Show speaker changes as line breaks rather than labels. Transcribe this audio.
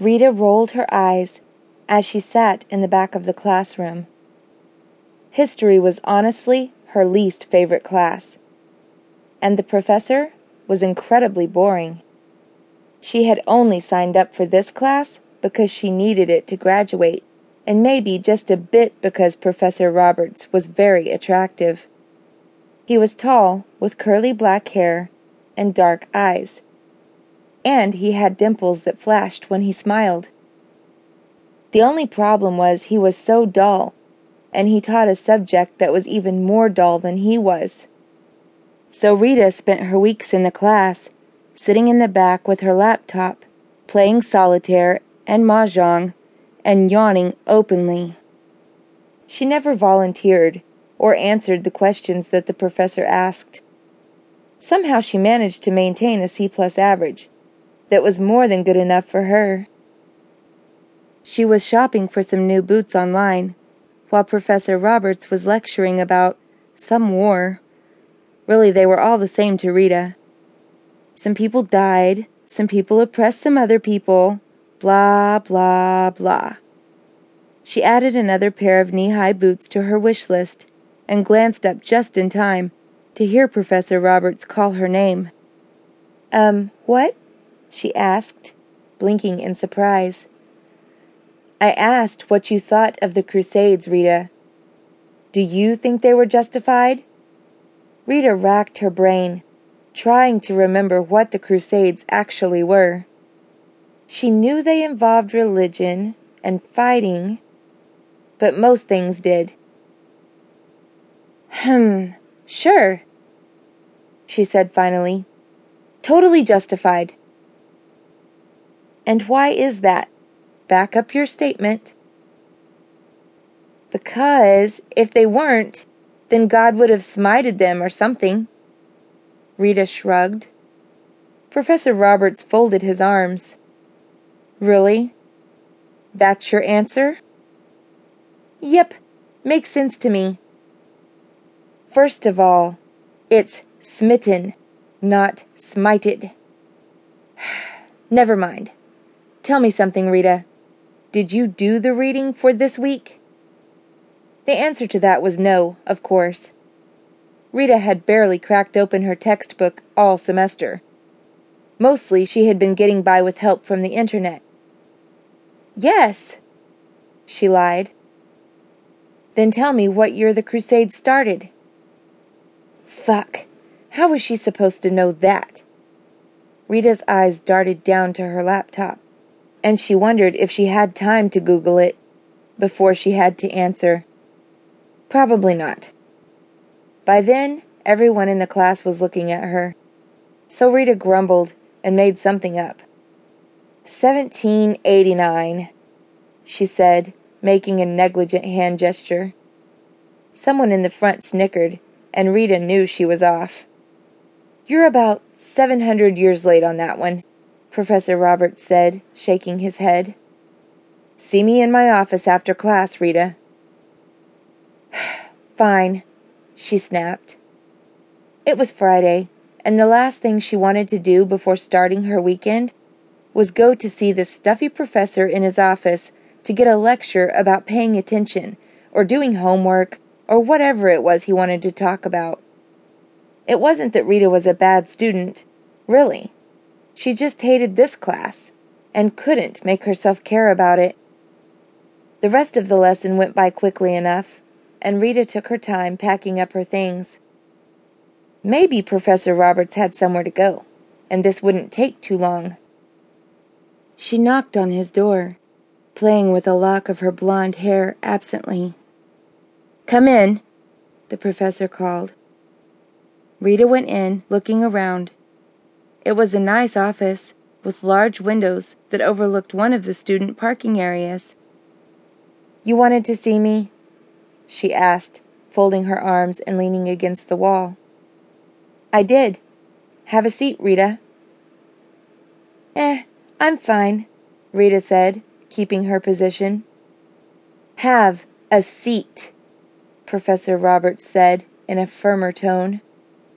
Rita rolled her eyes as she sat in the back of the classroom. History was honestly her least favorite class, and the professor was incredibly boring. She had only signed up for this class because she needed it to graduate, and maybe just a bit because Professor Roberts was very attractive. He was tall, with curly black hair and dark eyes, and he had dimples that flashed when he smiled. The only problem was he was so dull, and he taught a subject that was even more dull than he was. So Rita spent her weeks in the class, sitting in the back with her laptop, playing solitaire and mahjong, and yawning openly. She never volunteered or answered the questions that the professor asked. Somehow she managed to maintain a C plus average that was more than good enough for her. She was shopping for some new boots online while Professor Roberts was lecturing about some war. Really, they were all the same to Rita. Some people died, some people oppressed some other people, Blah, blah, blah. She added another pair of knee high boots to her wish list and glanced up just in time to hear Professor Roberts call her name. Um, what? She asked, blinking in surprise. I asked what you thought of the Crusades, Rita. Do you think they were justified? Rita racked her brain, trying to remember what the Crusades actually were. She knew they involved religion and fighting, but most things did. Hmm, sure, she said finally. Totally justified. And why is that? Back up your statement. Because if they weren't, then God would have smited them or something. Rita shrugged. Professor Roberts folded his arms. Really? That's your answer? Yep, makes sense to me. First of all, it's smitten, not smited. Never mind. Tell me something, Rita. Did you do the reading for this week? The answer to that was no, of course. Rita had barely cracked open her textbook all semester. Mostly she had been getting by with help from the internet. Yes, she lied. Then tell me what year the crusade started. Fuck. How was she supposed to know that? Rita's eyes darted down to her laptop, and she wondered if she had time to Google it before she had to answer. Probably not. By then, everyone in the class was looking at her, so Rita grumbled and made something up. 1789, she said, making a negligent hand gesture. Someone in the front snickered, and Rita knew she was off. You're about 700 years late on that one, Professor Roberts said, shaking his head. See me in my office after class, Rita. Fine, she snapped. It was Friday, and the last thing she wanted to do before starting her weekend was go to see the stuffy professor in his office to get a lecture about paying attention, or doing homework, or whatever it was he wanted to talk about. It wasn't that Rita was a bad student, really. She just hated this class, and couldn't make herself care about it. The rest of the lesson went by quickly enough, and Rita took her time packing up her things. Maybe Professor Roberts had somewhere to go, and this wouldn't take too long. She knocked on his door, playing with a lock of her blonde hair absently. Come in, the professor called. Rita went in, looking around. It was a nice office, with large windows that overlooked one of the student parking areas. You wanted to see me? she asked, folding her arms and leaning against the wall. I did. Have a seat, Rita. Eh, I'm fine, Rita said, keeping her position. Have a seat, Professor Roberts said in a firmer tone.